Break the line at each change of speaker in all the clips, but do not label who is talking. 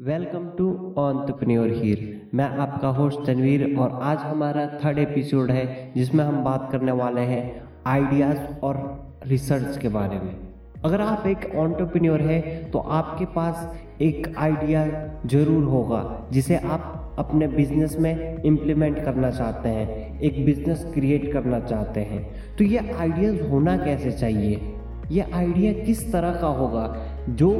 Welcome to entrepreneur हीर मैं आपका host Tanveer और आज हमारा थर्ड एपिसोड है, जिसमें हम बात करने वाले हैं आइडियाज़ और रिसर्च के बारे में। अगर आप एक ऑन्टरप्रन्योर है तो आपके पास एक आइडिया ज़रूर होगा, जिसे आप अपने बिज़नेस में इम्प्लीमेंट करना चाहते हैं, एक बिज़नेस क्रिएट करना चाहते हैं। तो ये आइडियाज़ होना कैसे चाहिए? ये आइडिया किस तरह का होगा? जो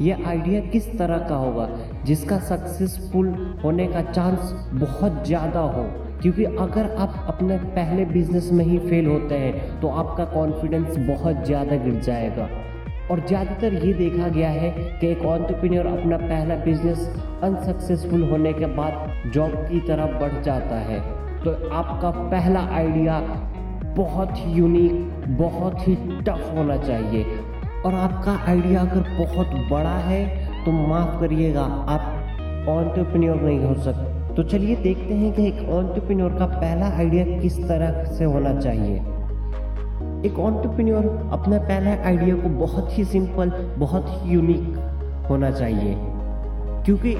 ये आइडिया किस तरह का होगा? जिसका सक्सेसफुल होने का चांस बहुत ज़्यादा हो। क्योंकि अगर आप अपने पहले बिज़नेस में ही फेल होते हैं तो आपका कॉन्फिडेंस बहुत ज़्यादा गिर जाएगा। और ज़्यादातर ये देखा गया है कि एक ऑन्टरप्रीनियर अपना पहला बिज़नेस अनसक्सेसफुल होने के बाद जॉब की तरफ़ बढ़ जाता है। तो आपका पहला आइडिया बहुत ही यूनिक बहुत ही टफ होना चाहिए। और आपका आइडिया अगर बहुत बड़ा है तो माफ़ करिएगा, आप ऑन्टरप्रेन्योर नहीं हो सकते। तो चलिए देखते हैं कि एक ऑन्टरप्रेन्योर का पहला आइडिया किस तरह से होना चाहिए। एक ऑन्टरप्रेन्योर अपना पहला आइडिया को बहुत ही सिंपल बहुत ही यूनिक होना चाहिए, क्योंकि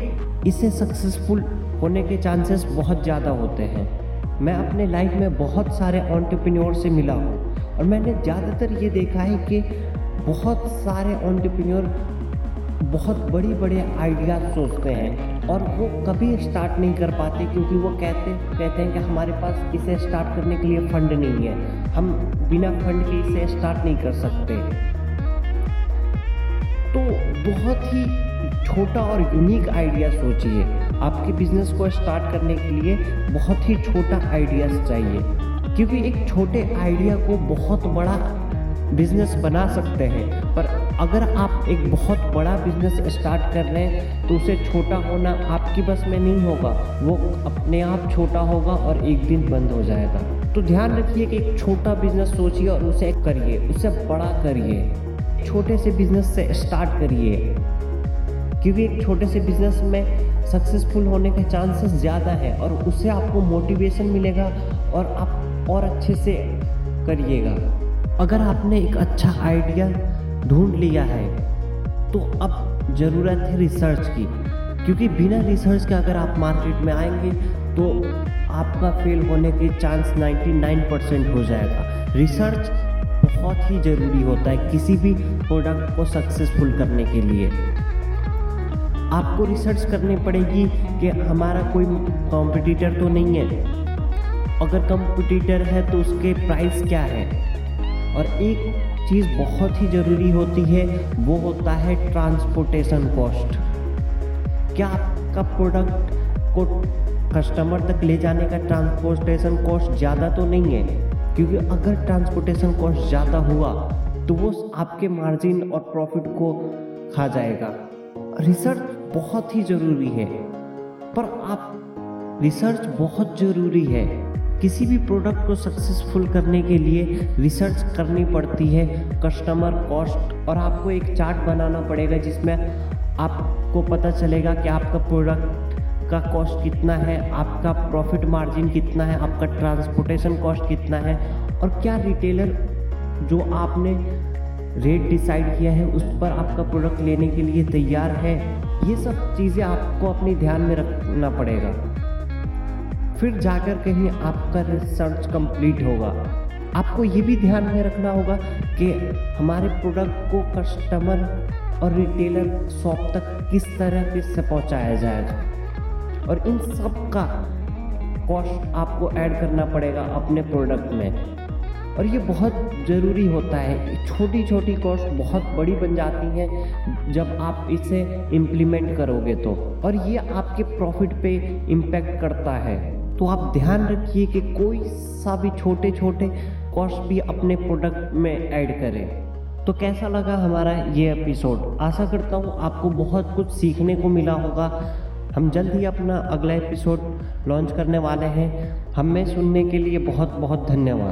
इससे सक्सेसफुल होने के चांसेस बहुत ज़्यादा होते हैं। मैं अपने लाइफ में बहुत सारे ऑन्टरप्रेन्योर से मिला हूँ, और मैंने ज़्यादातर ये देखा है कि बहुत सारे ऑन्टरप्रेन्योर बहुत बड़ी बड़े आइडिया सोचते हैं और वो कभी स्टार्ट नहीं कर पाते क्योंकि वो कहते कहते हैं कि हमारे पास इसे स्टार्ट करने के लिए फंड नहीं है। हम बिना फंड के इसे स्टार्ट नहीं कर सकते। तो बहुत ही छोटा और यूनिक आइडिया सोचिए। आपके बिज़नेस को स्टार्ट करने के लिए बहुत ही छोटा आइडियाज़ चाहिए। क्योंकि एक छोटे आइडिया को बहुत बड़ा बिज़नेस बना सकते हैं, पर अगर आप एक बहुत बड़ा बिज़नेस स्टार्ट कर रहे हैं तो उसे छोटा होना आपकी बस में नहीं होगा, वो अपने आप छोटा होगा और एक दिन बंद हो जाएगा। तो ध्यान रखिए कि एक छोटा बिज़नेस सोचिए और उसे करिए, उसे बड़ा करिए। छोटे से बिज़नेस से स्टार्ट करिए। क्योंकि एक छोटे से बिज़नेस में सक्सेसफुल होने के चांसेस ज़्यादा है और उससे आपको मोटिवेशन मिलेगा और आप और अच्छे से करिएगा। अगर आपने एक अच्छा आइडिया ढूंढ लिया है तो अब ज़रूरत है रिसर्च की। क्योंकि बिना रिसर्च के अगर आप मार्केट में आएँगे तो आपका फेल होने के चांस 99 परसेंट हो जाएगा। रिसर्च बहुत ही ज़रूरी होता है किसी भी प्रोडक्ट को सक्सेसफुल करने के लिए। आपको रिसर्च करनी पड़ेगी कि हमारा कोई कॉम्पिटिटर तो नहीं है। अगर कंपटीटर है तो उसके प्राइस क्या है? और एक चीज़ बहुत ही ज़रूरी होती है, वो होता है ट्रांसपोर्टेशन कॉस्ट क्या आपका प्रोडक्ट को कस्टमर तक ले जाने का ट्रांसपोर्टेशन कॉस्ट ज़्यादा तो नहीं है? क्योंकि अगर ट्रांसपोर्टेशन कॉस्ट ज़्यादा हुआ तो वो आपके मार्जिन और प्रॉफिट को खा जाएगा। रिसर्च बहुत ही ज़रूरी है, पर आप रिसर्च बहुत ज़रूरी है। किसी भी प्रोडक्ट को सक्सेसफुल करने के लिए रिसर्च करनी पड़ती है कस्टमर कॉस्ट और आपको एक चार्ट बनाना पड़ेगा जिसमें आपको पता चलेगा कि आपका प्रोडक्ट का कॉस्ट कितना है, आपका प्रॉफिट मार्जिन कितना है, आपका ट्रांसपोर्टेशन कॉस्ट कितना है, और क्या रिटेलर जो आपने रेट डिसाइड किया है, उस पर आपका प्रोडक्ट लेने के लिए तैयार है। ये सब चीज़ें आपको अपने ध्यान में रखना पड़ेगा। फिर जाकर कहीं आपका रिसर्च कंप्लीट होगा। आपको ये भी ध्यान में रखना होगा कि हमारे प्रोडक्ट को कस्टमर और रिटेलर शॉप तक किस तरह से पहुँचाया जाएगा। और इन सब का कॉस्ट आपको ऐड करना पड़ेगा अपने प्रोडक्ट में। और ये बहुत ज़रूरी होता है। छोटी छोटी कॉस्ट बहुत बड़ी बन जाती हैं जब आप इसे इम्प्लीमेंट करोगे तो। और ये आपके प्रॉफिट पे इम्पैक्ट करता है। तो आप ध्यान रखिए कि कोई सा भी छोटे छोटे कॉस्ट भी अपने प्रोडक्ट में ऐड करें। तो कैसा लगा हमारा ये एपिसोड आशा करता हूँ आपको बहुत कुछ सीखने को मिला होगा। हम जल्द ही अपना अगला एपिसोड लॉन्च करने वाले हैं। हमें सुनने के लिए बहुत बहुत धन्यवाद।